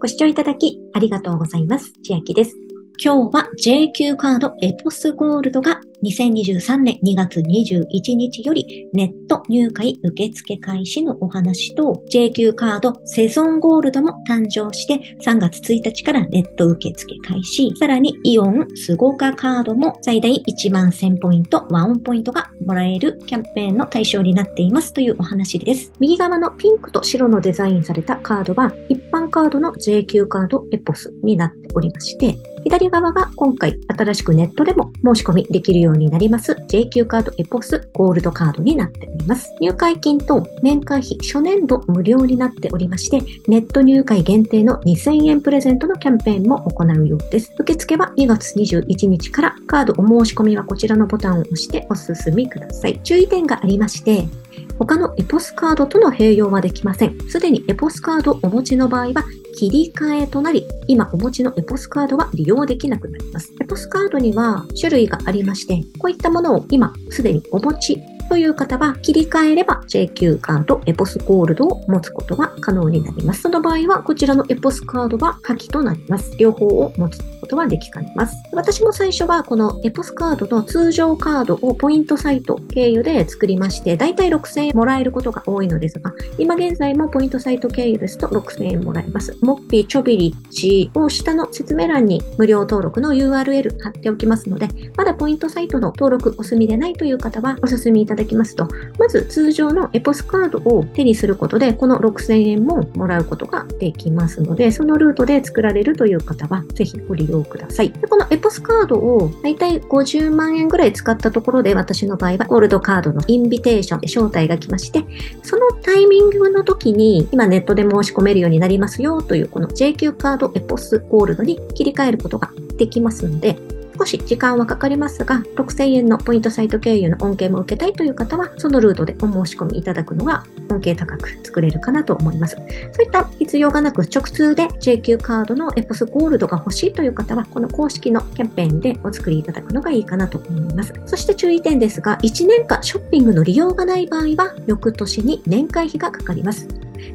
ご視聴いただきありがとうございます。千秋です。今日は JQ カードエポスゴールドが2023年2月21日よりネット入会受付開始のお話と JQ カードセゾンゴールドも誕生して3月1日からネット受付開始。さらにイオンスゴカカードも最大1万1000ポイント、ワンオンポイントがもらえるキャンペーンの対象になっていますというお話です。右側のピンクと白のデザインされたカードは一般カードの JQ カードエポスになっておりまして、左側が今回新しくネットでも申し込みできるようになります JQ カードエポスゴールドカードになっております。入会金と年会費初年度無料になっておりまして、ネット入会限定の2000円プレゼントのキャンペーンも行うようです。受付は2月21日からカードお申し込みはこちらのボタンを押してお進みください。注意点がありまして、他のエポスカードとの併用はできません。すでにエポスカードをお持ちの場合は切り替えとなり、今お持ちのエポスカードは利用できなくなります。エポスカードには種類がありまして、こういったものを今すでにお持ちという方は切り替えれば JQ カードエポスゴールドを持つことが可能になります。その場合はこちらのエポスカードは破棄となります。両方を持つことはできかねます。私も最初はこのエポスカードの通常カードをポイントサイト経由で作りまして、だいたい6000円もらえることが多いのですが、今現在もポイントサイト経由ですと6000円もらえます。モッピーチョビリッジを下の説明欄に無料登録の URL 貼っておきますので、まだポイントサイトの登録お済みでないという方はお進みいただだきますと、まず通常のエポスカードを手にすることで、この6000円ももらうことができますので、そのルートで作られるという方は、ぜひご利用ください。でこのエポスカードをだいたい50万円ぐらい使ったところで、私の場合はゴールドカードのインビテーション招待が来まして、そのタイミングの時に、今ネットで申し込めるようになりますよという、この JQ カードエポスゴールドに切り替えることができますので、少し時間はかかりますが、6000円のポイントサイト経由の恩恵も受けたいという方は、そのルートでお申し込みいただくのが恩恵高く作れるかなと思います。そういった必要がなく直通で JQ カードのエポスゴールドが欲しいという方は、この公式のキャンペーンでお作りいただくのがいいかなと思います。そして注意点ですが、1年間ショッピングの利用がない場合は、翌年に年会費がかかります。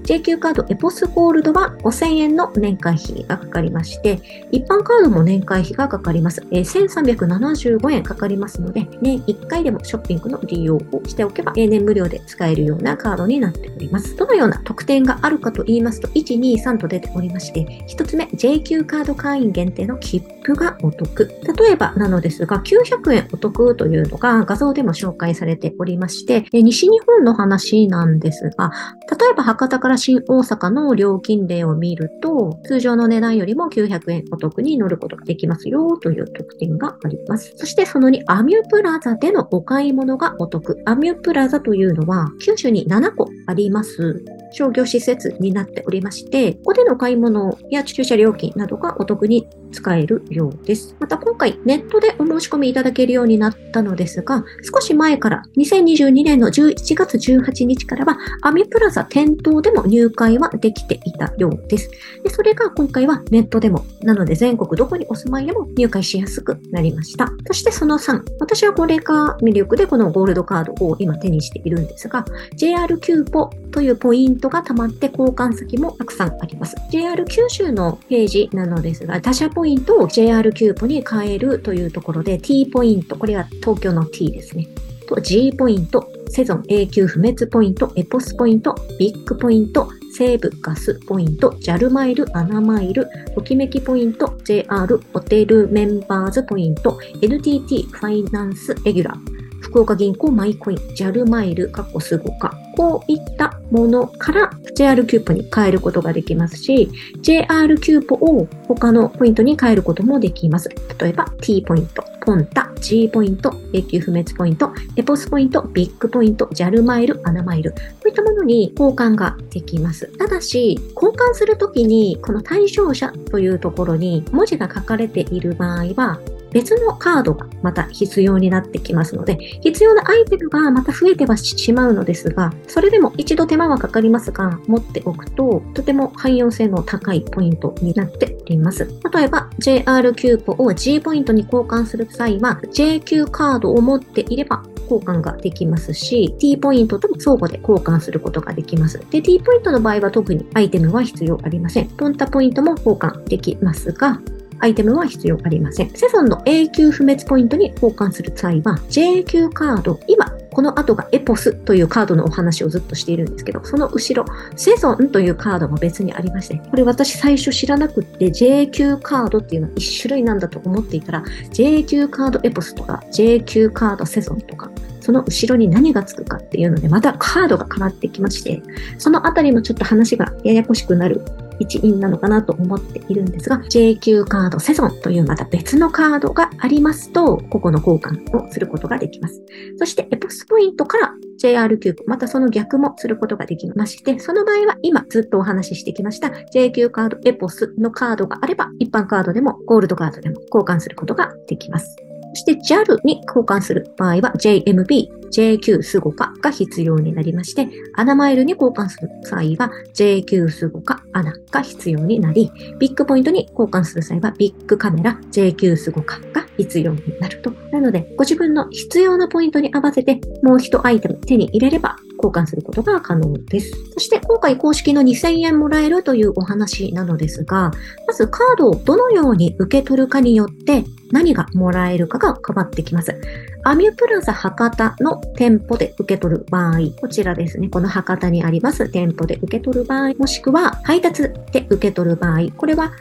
JQ カードエポスゴールドは5000円の年会費がかかりまして、一般カードも年会費がかかります。えー1375円かかりますので、年1回でもショッピングの利用をしておけば、永年無料で使えるようなカードになっております。どのような特典があるかと言いますと、1、2、3と出ておりまして、1つ目、JQ カード会員限定の切符がお得。例えばなのですが、900円お得というのが画像でも紹介されておりまして、西日本の話なんですが、例えば博多から新大阪の料金例を見ると、通常の値段よりも900円お得に乗ることができますよという特典があります。そしてその2、アミュプラザでのお買い物がお得。アミュプラザというのは、九州に7個あります商業施設になっておりまして、ここでの買い物や駐車料金などがお得に使えるようです。また今回ネットでお申し込みいただけるようになったのですが、少し前から2022年の11月18日からはアミプラザ店頭でも入会はできていたようです。でそれが今回はネットでも、なので全国どこにお住まいでも入会しやすくなりました。そしてその3、私はこれが魅力でこのゴールドカードを今手にしているんですが、JR キューポというポイントが溜まって交換先もたくさんあります。JR 九州のページなのですが、他社ポイントを JR キューポに変えるというところで T ポイント、これは東京の T ですね。と G ポイント、セゾン永久不滅ポイント、エポスポイント、ビックポイント、西武ガスポイント、ジャルマイル、 ANA マイル、ときめきポイント、JR ホテルメンバーズポイント、NTT ファイナンスレギュラー、福岡銀行マイコイン、JAL マイル、過去 SUGOCA。こういったものから JR キューポに変えることができますし、JR キューポを他のポイントに変えることもできます。例えば T ポイント、ポンタ、G ポイント、永久不滅ポイント、エポスポイント、ビッグポイント、JAL マイル、アナマイル。こういったものに交換ができます。ただし、交換するときに、この対象者というところに文字が書かれている場合は、別のカードがまた必要になってきますので、必要なアイテムがまた増えてはしまうのですが、それでも一度手間はかかりますが、持っておくと、とても汎用性の高いポイントになっております。例えば、JR キューポを G ポイントに交換する際は、JQ カードを持っていれば、交換ができますし、T ポイントとも相互で交換することができます。で、T ポイントの場合は特にアイテムは必要ありません。ポンタポイントも交換できますが、アイテムは必要ありません。セゾンの永久不滅ポイントに交換する際は、J 級カード、今、この後がエポスというカードのお話をずっとしているんですけど、その後ろ、セゾンというカードも別にありまして、これ私最初知らなくって J 級カードっていうのは一種類なんだと思っていたら、J 級カードエポスとか、J 級カードセゾンとか、その後ろに何がつくかっていうので、またカードが変わってきまして、そのあたりもちょっと話がややこしくなる一因なのかなと思っているんですが、JQ カードセゾンというまた別のカードがありますと、ここの交換をすることができます。そして、エポスポイントから JR キューポ、またその逆もすることができまして、その場合は今ずっとお話ししてきました JQ カードエポスのカードがあれば、一般カードでもゴールドカードでも交換することができます。そして JAL に交換する場合は JMB、JQ スゴカが必要になりまして、 ANA マイルに交換する際は JQ スゴカ、アナが必要になり、ビックポイントに交換する際はビッグカメラ、JQ スゴカが必要になると。なので、ご自分の必要なポイントに合わせてもう一アイテム手に入れれば交換することが可能です。そして今回公式の2000円もらえるというお話なのですが、まずカードをどのように受け取るかによって何がもらえるかが変わってきます。アミュプラザ博多の店舗で受け取る場合、こちらですね、この博多にあります店舗で受け取る場合、もしくは配達で受け取る場合、これは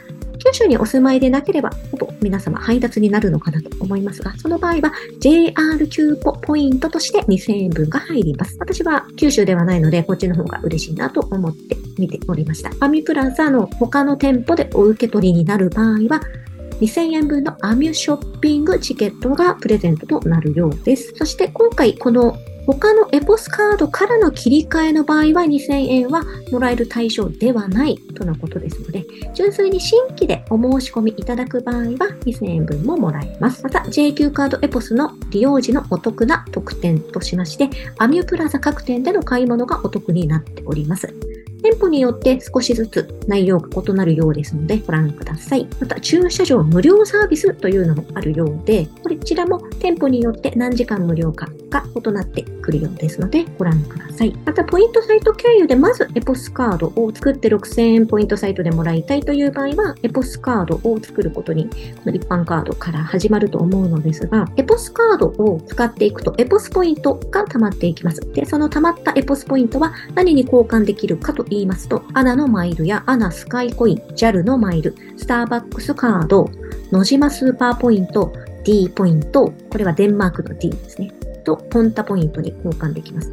九州にお住まいでなければ、ほぼ皆様配達になるのかなと思いますが、その場合は JR キポポイントとして2000円分が入ります。私は九州ではないので、こっちの方が嬉しいなと思って見ておりました。アミプラザの他の店舗でお受け取りになる場合は、2000円分のアミュショッピングチケットがプレゼントとなるようです。そして今回この他のエポスカードからの切り替えの場合は2000円はもらえる対象ではないとのことですので、純粋に新規でお申し込みいただく場合は2000円分ももらえます。また、JQ カードエポスの利用時のお得な特典としまして、アミュプラザ各店での買い物がお得になっております。店舗によって少しずつ内容が異なるようですのでご覧ください。また駐車場無料サービスというのもあるようで、こちらも店舗によって何時間無料かが異なってくるようですのでご覧ください。またポイントサイト経由でまずエポスカードを作って6000円ポイントサイトでもらいたいという場合は、エポスカードを作ることに、この一般カードから始まると思うのですが、エポスカードを使っていくとエポスポイントが溜まっていきます。で、その溜まったエポスポイントは何に交換できるかと言いますと、アナのマイルやアナスカイコイン、JAL のマイル、スターバックスカード、野島スーパーポイント、D ポイント、これはデンマークの D ですね。とポンタポイントに交換できます。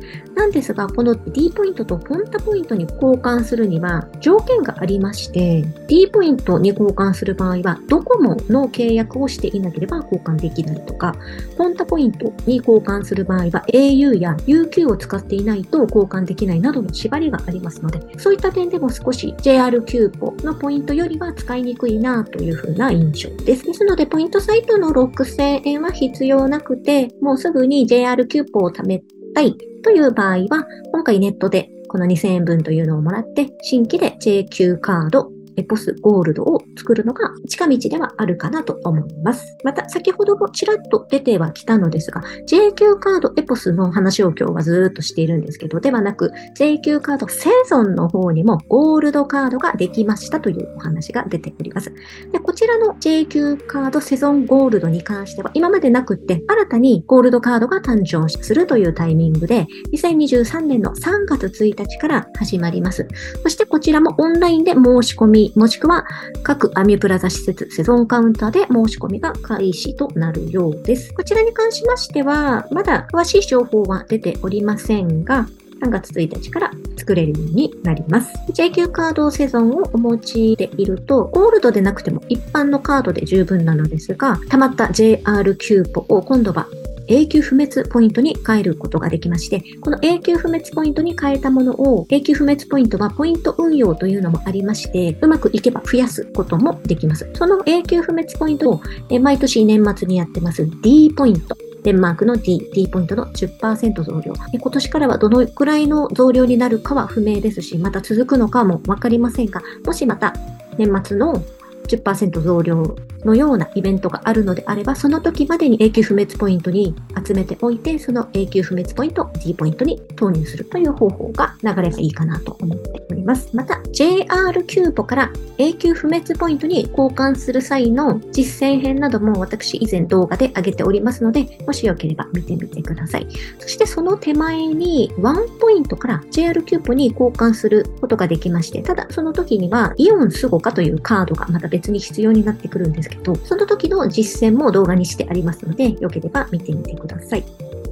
なんですが、この D ポイントとポンタポイントに交換するには条件がありまして、D ポイントに交換する場合は、ドコモの契約をしていなければ交換できないとか、ポンタポイントに交換する場合は au や UQ を使っていないと交換できないなどの縛りがありますので、そういった点でも少し JR キューポのポイントよりは使いにくいなというふうな印象です。ですので、ポイントサイトの6000円は必要なくて、もうすぐに JR キューポを貯めてたい。という場合は、今回ネットでこの2000円分というのをもらって、新規で JQ カードエポスゴールドを作るのが近道ではあるかなと思います。また、先ほどもちらっと出てはきたのですが、JQ カードエポスの話を今日はずっとしているんですけど、ではなく、JQ カードセゾンの方にもゴールドカードができましたというお話が出ております。でこちらの JQ カードセゾンゴールドに関しては、今までなくって新たにゴールドカードが誕生するというタイミングで、2023年の3月1日から始まります。そしてこちらもオンラインで申し込みもしくは各アミュプラザ施設セゾンカウンターで申し込みが開始となるようです。こちらに関しましては、まだ詳しい情報は出ておりませんが、3月1日から作れるようになります。JQ カードセゾンをお持ちでいると、ゴールドでなくても一般のカードで十分なのですが、溜まった JR キューポを今度は永久不滅ポイントに変えることができまして、この永久不滅ポイントに変えたものを、永久不滅ポイントはポイント運用というのもありまして、うまくいけば増やすこともできます。その永久不滅ポイントを、え毎年年末にやってます D ポイント。デンマークの D、D ポイントの10%増量。今年からはどのくらいの増量になるかは不明ですし、また続くのかもわかりませんが、もしまた年末の10%増量のようなイベントがあるのであれば、その時までに永久不滅ポイントに集めておいて、その永久不滅ポイントを G ポイントに投入するという方法が流れがいいかなと思ってます。また、JR キューポから永久不滅ポイントに交換する際の実践編なども私以前動画で上げておりますので、もしよければ見てみてください。そしてその手前にワンポイントから JR キューポに交換することができまして、ただその時にはイオンスゴカというカードがまた別に必要になってくるんですけど、その時の実践も動画にしてありますので、よければ見てみてください。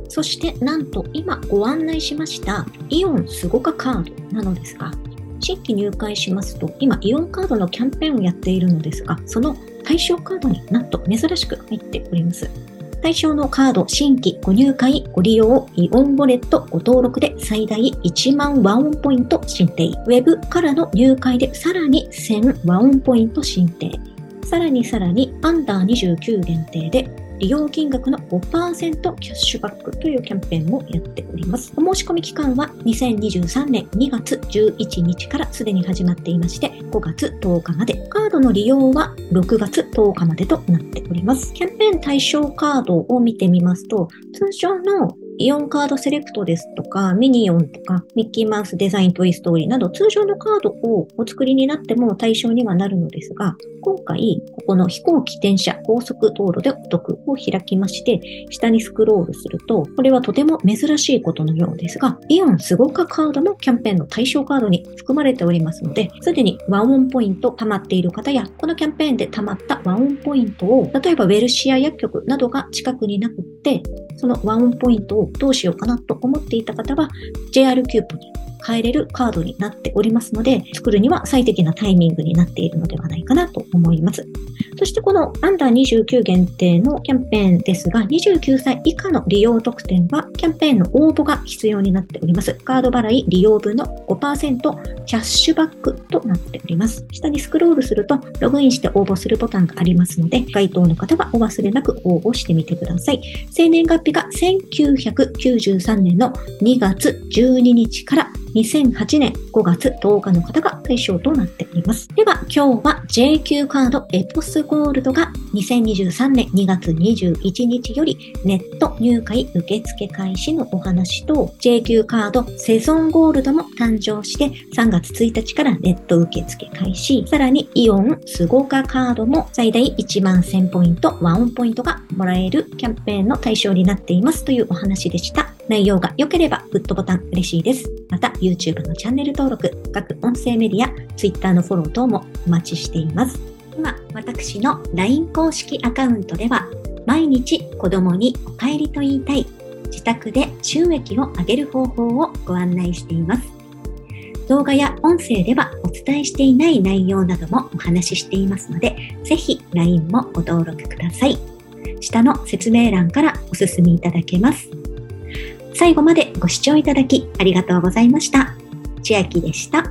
そしてなんと今ご案内しましたイオンスゴカカードなのですが、新規入会しますと、今イオンカードのキャンペーンをやっているのですが、その対象カードになんと珍しく入っております。対象のカード新規ご入会ご利用イオンウォレットご登録で最大1万ワンポイント申請。ウェブからの入会でさらに1000ワンオンポイント申請。さらにさらにアンダー29限定で利用金額の5%キャッシュバックというキャンペーンをやっております。お申し込み期間は2023年2月11日からすでに始まっていまして、5月10日まで。カードの利用は6月10日までとなっております。キャンペーン対象カードを見てみますと、通常のイオンカードセレクトですとか、ミニオンとか、ミッキーマウスデザイントイストーリーなど、通常のカードをお作りになっても対象にはなるのですが、今回、ここの飛行機転車高速道路でお得を開きまして、下にスクロールすると、これはとても珍しいことのようですが、イオンスゴカカードもキャンペーンの対象カードに含まれておりますので、すでにワンオンポイント貯まっている方や、このキャンペーンで貯まったワンオンポイントを、例えばウェルシア薬局などが近くになくって、そのワンオンポイントをどうしようかなと思っていた方は、JR キューポに変えれるカードになっておりますので、作るには最適なタイミングになっているのではないかなと思います。そしてこのアンダー29限定のキャンペーンですが、29歳以下の利用特典はキャンペーンの応募が必要になっております。カード払い利用分の5%キャッシュバックとなっております。下にスクロールするとログインして応募するボタンがありますので、該当の方はお忘れなく応募してみてください。生年月日が1993年の2月12日から2008年5月10日の方が対象となっております。では、今日は JQ カードエポスゴールドが2023年2月21日よりネット入会受付開始のお話と JQ カードセゾンゴールドも誕生して3月1日からネット受付開始。さらにイオンスゴカカードも最大1万1000ポイント、ワンオンポイントがもらえるキャンペーンの対象になっていますというお話でした。内容が良ければグッドボタン嬉しいです。また YouTube のチャンネル登録、各音声メディア、Twitter のフォロー等もお待ちしています。今、私の LINE 公式アカウントでは、毎日子供にお帰りと言いたい、自宅で収益を上げる方法をご案内しています。動画や音声ではお伝えしていない内容などもお話ししていますので、ぜひ LINE もご登録ください。下の説明欄からお進みいただけます。最後までご視聴いただきありがとうございました。千秋でした。